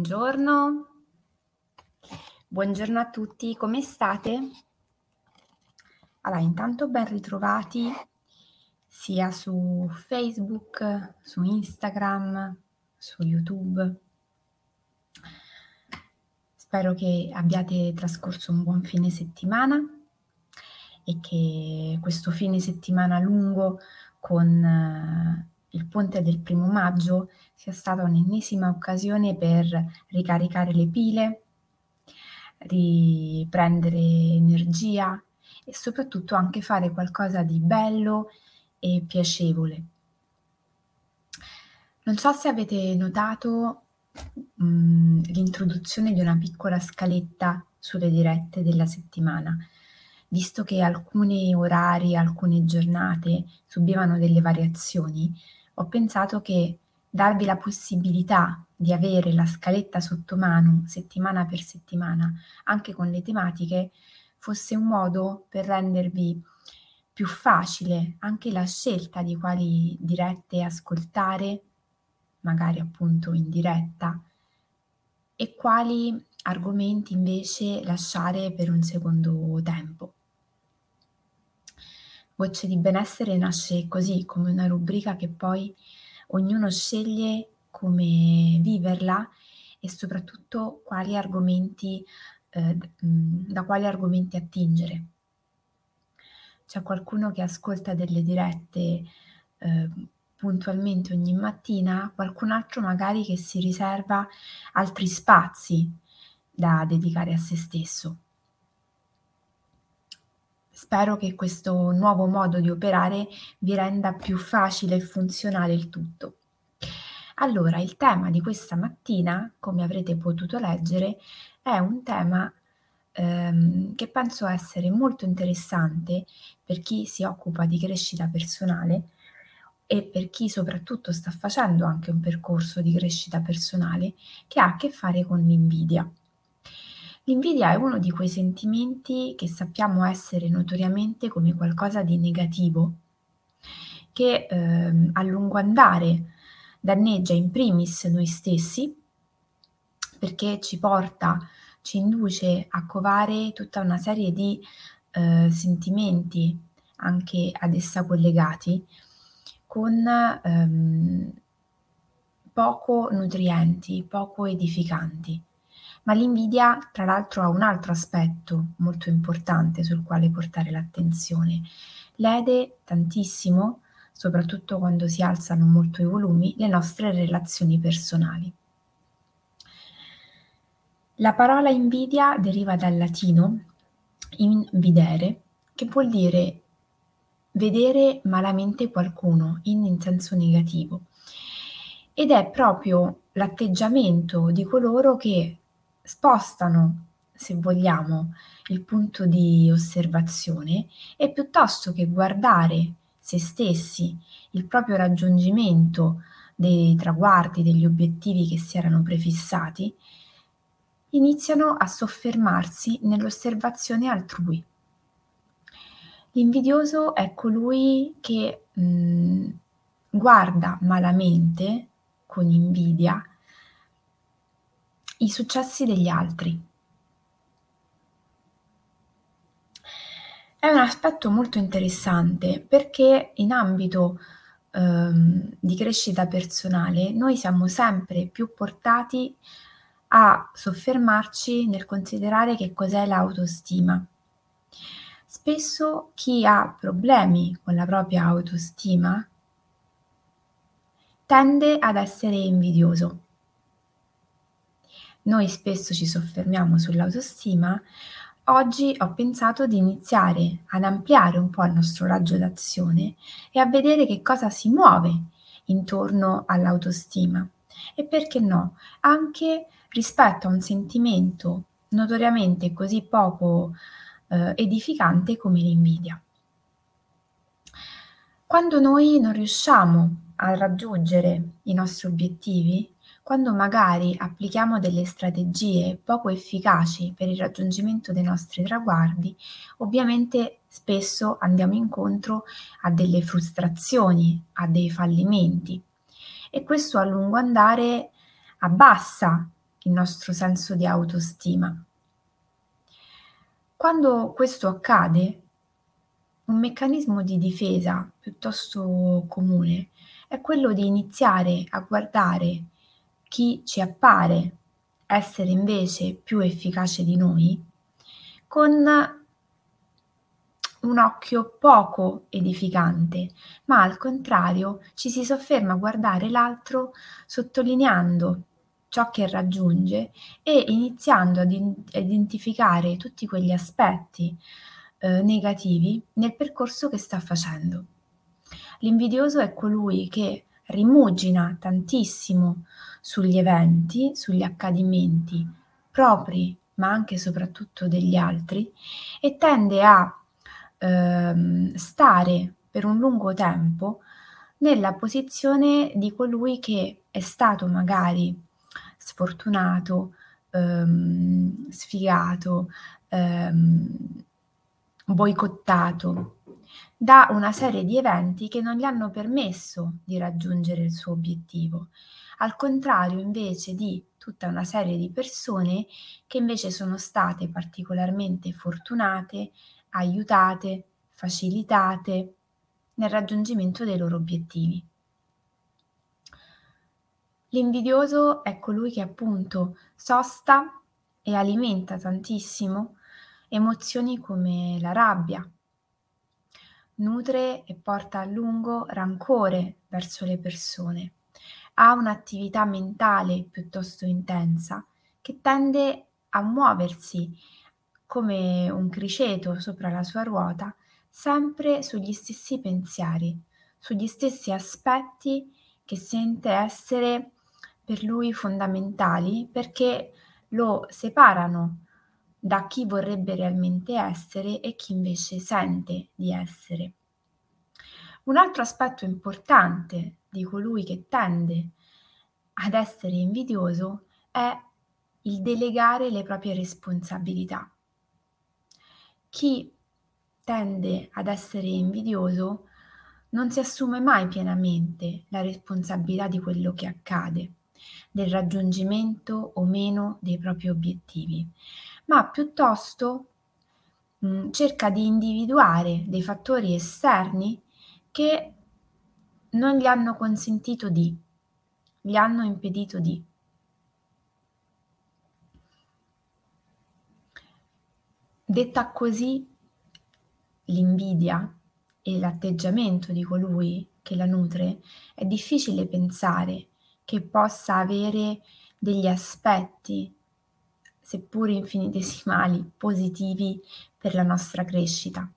Buongiorno, buongiorno a tutti, come state? Allora, intanto ben ritrovati sia su Facebook, su Instagram, su YouTube. Spero che abbiate trascorso un buon fine settimana e che questo fine settimana lungo con eh, il ponte del primo maggio sia stata un'ennesima occasione per ricaricare le pile, riprendere energia e soprattutto anche fare qualcosa di bello e piacevole. Non so se avete notato mh, mm, l'introduzione di una piccola scaletta sulle dirette della settimana, visto che alcuni orari, alcune giornate subivano delle variazioni, ho pensato che darvi la possibilità di avere la scaletta sotto mano settimana per settimana, anche con le tematiche, fosse un modo per rendervi più facile anche la scelta di quali dirette ascoltare, magari appunto in diretta, e quali argomenti invece lasciare per un secondo tempo. Voce di benessere nasce così, come una rubrica che poi ognuno sceglie come viverla e soprattutto quali argomenti, eh, da quali argomenti attingere. C'è qualcuno che ascolta delle dirette eh, puntualmente ogni mattina, qualcun altro magari che si riserva altri spazi da dedicare a se stesso. Spero che questo nuovo modo di operare vi renda più facile e funzionale il tutto. Allora, il tema di questa mattina, come avrete potuto leggere, è un tema ehm, che penso essere molto interessante per chi si occupa di crescita personale e per chi soprattutto sta facendo anche un percorso di crescita personale che ha a che fare con l'invidia. L'invidia è uno di quei sentimenti che sappiamo essere notoriamente come qualcosa di negativo, che eh, a lungo andare danneggia in primis noi stessi, perché ci porta, ci induce a covare tutta una serie di eh, sentimenti anche ad essa collegati, con ehm, poco nutrienti, poco edificanti. Ma l'invidia, tra l'altro, ha un altro aspetto molto importante sul quale portare l'attenzione. Lede tantissimo, soprattutto quando si alzano molto i volumi, le nostre relazioni personali. La parola invidia deriva dal latino invidere, che vuol dire vedere malamente qualcuno in, senso negativo. Ed è proprio l'atteggiamento di coloro che spostano, se vogliamo, il punto di osservazione e piuttosto che guardare se stessi, il proprio raggiungimento dei traguardi, degli obiettivi che si erano prefissati, iniziano a soffermarsi nell'osservazione altrui. L'invidioso è colui che mh, guarda malamente, con invidia, i successi degli altri. È un aspetto molto interessante perché in ambito ehm, di crescita personale noi siamo sempre più portati a soffermarci nel considerare che cos'è l'autostima. Spesso chi ha problemi con la propria autostima tende ad essere invidioso noi spesso ci soffermiamo sull'autostima, oggi ho pensato di iniziare ad ampliare un po' il nostro raggio d'azione e a vedere che cosa si muove intorno all'autostima. E perché no, anche rispetto a un sentimento notoriamente così poco eh, edificante come l'invidia. Quando noi non riusciamo a raggiungere i nostri obiettivi, quando magari applichiamo delle strategie poco efficaci per il raggiungimento dei nostri traguardi, ovviamente spesso andiamo incontro a delle frustrazioni, a dei fallimenti e questo a lungo andare abbassa il nostro senso di autostima. Quando questo accade, un meccanismo di difesa piuttosto comune è quello di iniziare a guardare chi ci appare essere invece più efficace di noi con un occhio poco edificante, ma al contrario ci si sofferma a guardare l'altro sottolineando ciò che raggiunge e iniziando ad identificare tutti quegli aspetti eh, negativi nel percorso che sta facendo. L'invidioso è colui che rimugina tantissimo sugli eventi, sugli accadimenti propri, ma anche e soprattutto degli altri, e tende a ehm, stare per un lungo tempo nella posizione di colui che è stato magari sfortunato, ehm, sfigato, ehm, boicottato da una serie di eventi che non gli hanno permesso di raggiungere il suo obiettivo, al contrario invece di tutta una serie di persone che invece sono state particolarmente fortunate, aiutate, facilitate nel raggiungimento dei loro obiettivi. L'invidioso è colui che appunto sosta e alimenta tantissimo emozioni come la rabbia, nutre e porta a lungo rancore verso le persone, ha un'attività mentale piuttosto intensa che tende a muoversi come un criceto sopra la sua ruota, sempre sugli stessi pensieri, sugli stessi aspetti che sente essere per lui fondamentali perché lo separano da chi vorrebbe realmente essere e chi invece sente di essere. Un altro aspetto importante di colui che tende ad essere invidioso è il delegare le proprie responsabilità. Chi tende ad essere invidioso non si assume mai pienamente la responsabilità di quello che accade del raggiungimento o meno dei propri obiettivi, ma piuttosto mh, mm, cerca di individuare dei fattori esterni che non gli hanno consentito di, gli hanno impedito di. Detta così, l'invidia e l'atteggiamento di colui che la nutre, è difficile pensare che possa avere degli aspetti, seppur infinitesimali, positivi per la nostra crescita.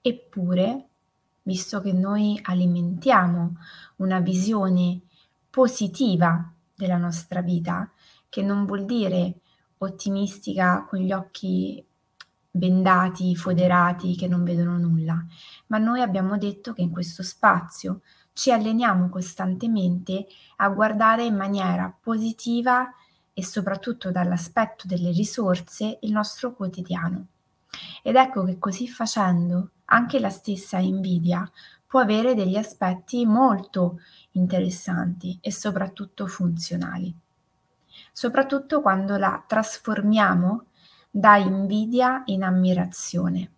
Eppure, visto che noi alimentiamo una visione positiva della nostra vita, che non vuol dire ottimistica con gli occhi bendati, foderati, che non vedono nulla, ma noi abbiamo detto che in questo spazio ci alleniamo costantemente a guardare in maniera positiva e soprattutto dall'aspetto delle risorse il nostro quotidiano. Ed ecco che così facendo anche la stessa invidia può avere degli aspetti molto interessanti e soprattutto funzionali, soprattutto quando la trasformiamo da invidia in ammirazione.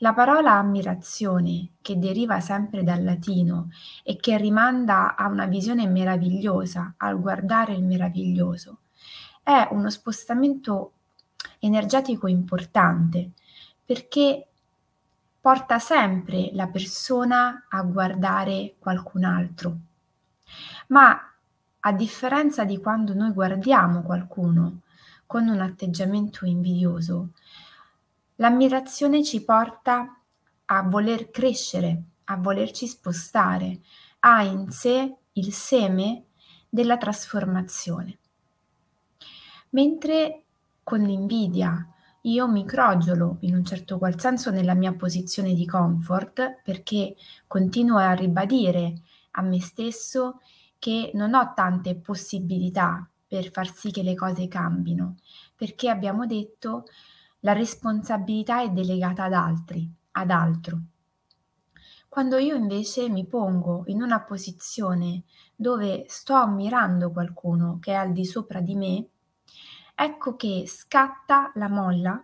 La parola ammirazione, che deriva sempre dal latino e che rimanda a una visione meravigliosa, al guardare il meraviglioso, è uno spostamento energetico importante perché porta sempre la persona a guardare qualcun altro. Ma a differenza di quando noi guardiamo qualcuno con un atteggiamento invidioso, L'ammirazione ci porta a voler crescere, a volerci spostare, ha in sé il seme della trasformazione. Mentre con l'invidia io mi crogiolo in un certo qual senso nella mia posizione di comfort perché continuo a ribadire a me stesso che non ho tante possibilità per far sì che le cose cambino, perché abbiamo detto la responsabilità è delegata ad altri, ad altro. Quando io invece mi pongo in una posizione dove sto ammirando qualcuno che è al di sopra di me, ecco che scatta la molla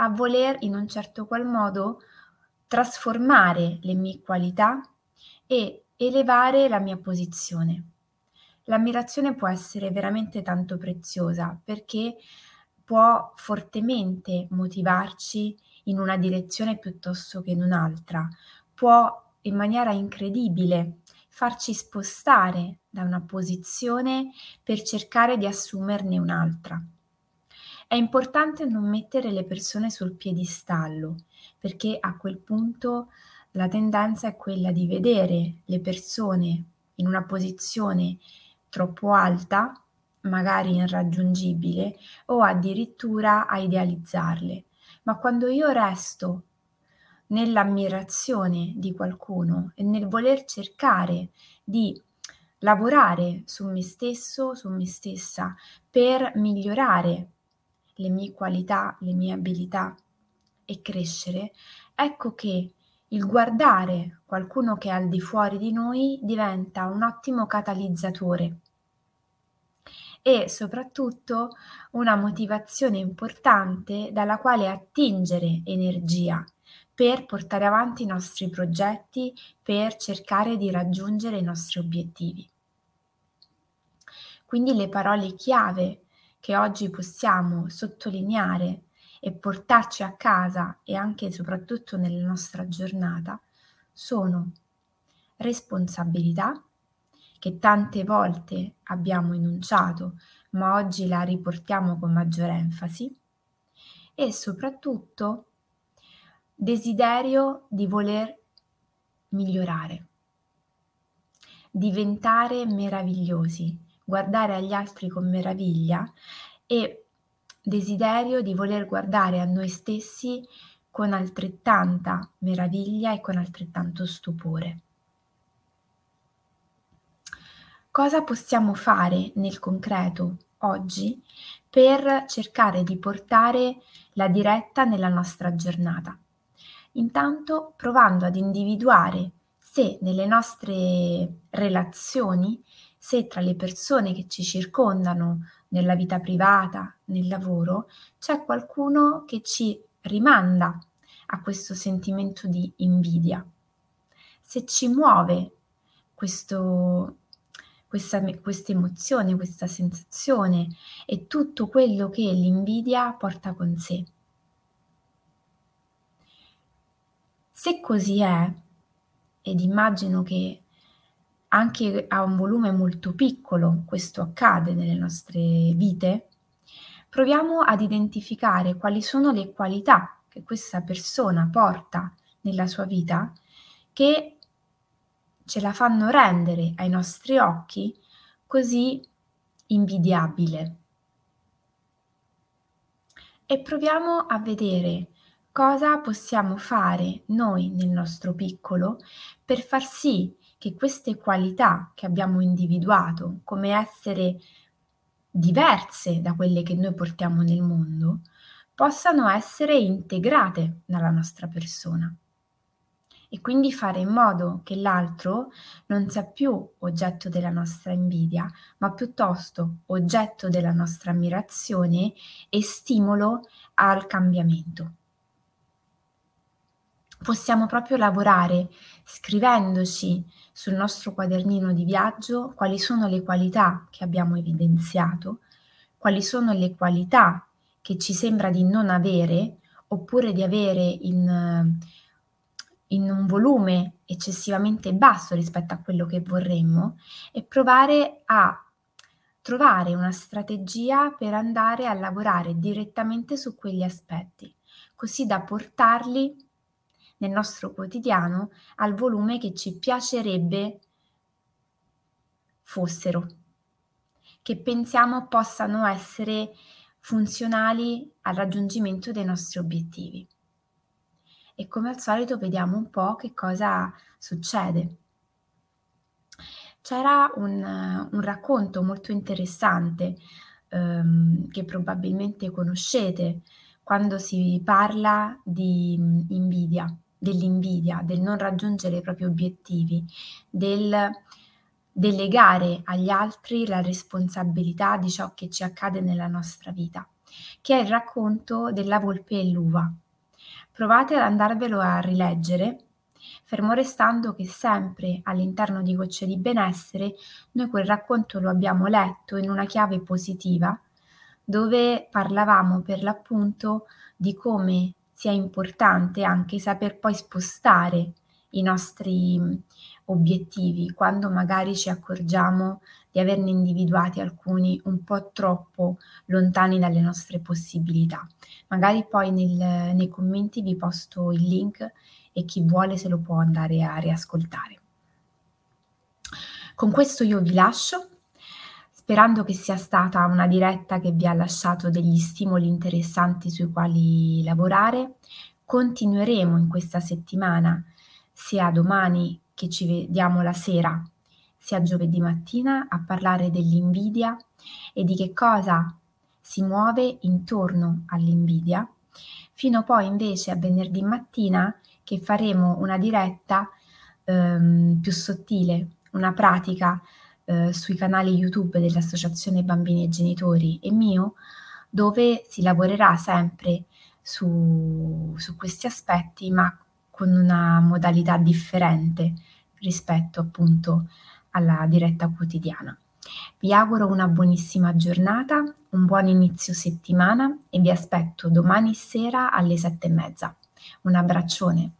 a voler in un certo qual modo trasformare le mie qualità e elevare la mia posizione. L'ammirazione può essere veramente tanto preziosa perché può fortemente motivarci in una direzione piuttosto che in un'altra, può in maniera incredibile farci spostare da una posizione per cercare di assumerne un'altra. È importante non mettere le persone sul piedistallo, perché a quel punto la tendenza è quella di vedere le persone in una posizione troppo alta, magari irraggiungibile, o addirittura a idealizzarle. Ma quando io resto nell'ammirazione di qualcuno e nel voler cercare di lavorare su me stesso, su me stessa, per migliorare le mie qualità, le mie abilità e crescere, ecco che il guardare qualcuno che è al di fuori di noi diventa un ottimo catalizzatore e soprattutto una motivazione importante dalla quale attingere energia per portare avanti i nostri progetti, per cercare di raggiungere i nostri obiettivi. Quindi le parole chiave che oggi possiamo sottolineare e portarci a casa e anche e soprattutto nella nostra giornata sono responsabilità, che tante volte abbiamo enunciato, ma oggi la riportiamo con maggiore enfasi, e soprattutto desiderio di voler migliorare, diventare meravigliosi, guardare agli altri con meraviglia e desiderio di voler guardare a noi stessi con altrettanta meraviglia e con altrettanto stupore. Cosa possiamo fare nel concreto oggi per cercare di portare la diretta nella nostra giornata? Intanto provando ad individuare se nelle nostre relazioni, se tra le persone che ci circondano nella vita privata, nel lavoro, c'è qualcuno che ci rimanda a questo sentimento di invidia. Se ci muove questo, questa, emozione, questa sensazione e tutto quello che l'invidia porta con sé. Se così è, ed immagino che anche a un volume molto piccolo questo accade nelle nostre vite, proviamo ad identificare quali sono le qualità che questa persona porta nella sua vita che ce la fanno rendere ai nostri occhi così invidiabile. E proviamo a vedere cosa possiamo fare noi nel nostro piccolo per far sì che queste qualità che abbiamo individuato come essere diverse da quelle che noi portiamo nel mondo possano essere integrate nella nostra persona e quindi fare in modo che l'altro non sia più oggetto della nostra invidia, ma piuttosto oggetto della nostra ammirazione e stimolo al cambiamento. Possiamo proprio lavorare scrivendoci sul nostro quadernino di viaggio quali sono le qualità che abbiamo evidenziato, quali sono le qualità che ci sembra di non avere oppure di avere in, in un volume eccessivamente basso rispetto a quello che vorremmo e provare a trovare una strategia per andare a lavorare direttamente su quegli aspetti, così da portarli nel nostro quotidiano al volume che ci piacerebbe fossero, che pensiamo possano essere funzionali al raggiungimento dei nostri obiettivi. E come al solito vediamo un po' che cosa succede. C'era un, un racconto molto interessante ehm, che probabilmente conoscete quando si parla di invidia dell'invidia, del non raggiungere i propri obiettivi, del delegare agli altri la responsabilità di ciò che ci accade nella nostra vita, che è il racconto della volpe e l'uva. Provate ad andarvelo a rileggere, fermo restando che sempre all'interno di Gocce di Benessere noi quel racconto lo abbiamo letto in una chiave positiva, dove parlavamo per l'appunto di come sia importante anche saper poi spostare i nostri obiettivi quando magari ci accorgiamo di averne individuati alcuni un po' troppo lontani dalle nostre possibilità. Magari poi nel, nei commenti vi posto il link e chi vuole se lo può andare a riascoltare. Con questo io vi lascio, sperando che sia stata una diretta che vi ha lasciato degli stimoli interessanti sui quali lavorare. Continueremo in questa settimana, sia domani che ci vediamo la sera, sia giovedì mattina, a parlare dell'invidia e di che cosa si muove intorno all'invidia, fino poi invece a venerdì mattina che faremo una diretta ehm, più sottile, una pratica eh, sui canali YouTube dell'Associazione Bambini e Genitori e mio, dove si lavorerà sempre su, su questi aspetti, ma con una modalità differente rispetto appunto alla diretta quotidiana. Vi auguro una buonissima giornata, un buon inizio settimana e vi aspetto domani sera alle sette e mezza. Un abbraccione.